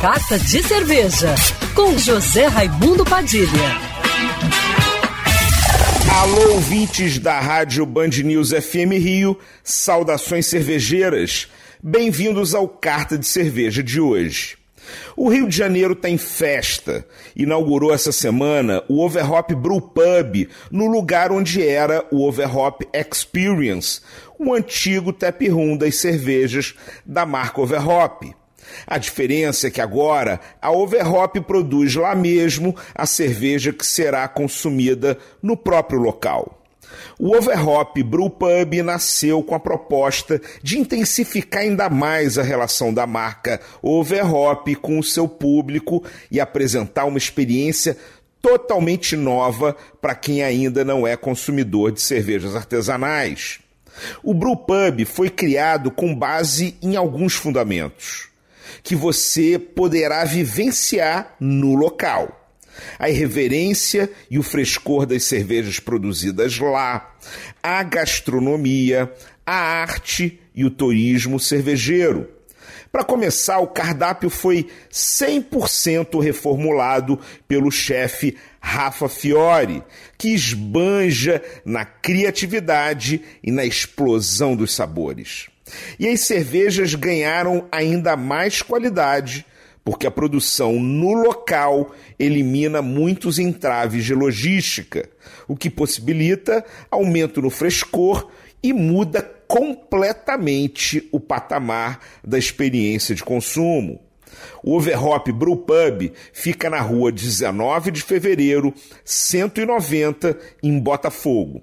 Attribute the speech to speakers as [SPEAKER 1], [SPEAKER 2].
[SPEAKER 1] Carta de Cerveja, com José Raimundo Padilha.
[SPEAKER 2] Alô, ouvintes da Rádio Band News FM Rio, saudações cervejeiras. Bem-vindos ao Carta de Cerveja de hoje. O Rio de Janeiro tem festa. Inaugurou essa semana o Overhop Brew Pub, no lugar onde era o Overhop Experience, um antigo tap room das cervejas da marca Overhop. A diferença é que agora a Overhop produz lá mesmo a cerveja que será consumida no próprio local. O Overhop Brewpub nasceu com a proposta de intensificar ainda mais a relação da marca Overhop com o seu público e apresentar uma experiência totalmente nova para quem ainda não é consumidor de cervejas artesanais. O Brewpub foi criado com base em alguns fundamentos que você poderá vivenciar no local a irreverência e o frescor das cervejas produzidas lá, a gastronomia, a arte e o turismo cervejeiro. Para começar, o cardápio foi 100% reformulado pelo chefe Rafa Fiore, que esbanja na criatividade e na explosão dos sabores. E as cervejas ganharam ainda mais qualidade porque a produção no local elimina muitos entraves de logística, o que possibilita aumento no frescor e muda completamente o patamar da experiência de consumo. O Overhop Brew Pub fica na rua 19 de fevereiro, 190, em Botafogo.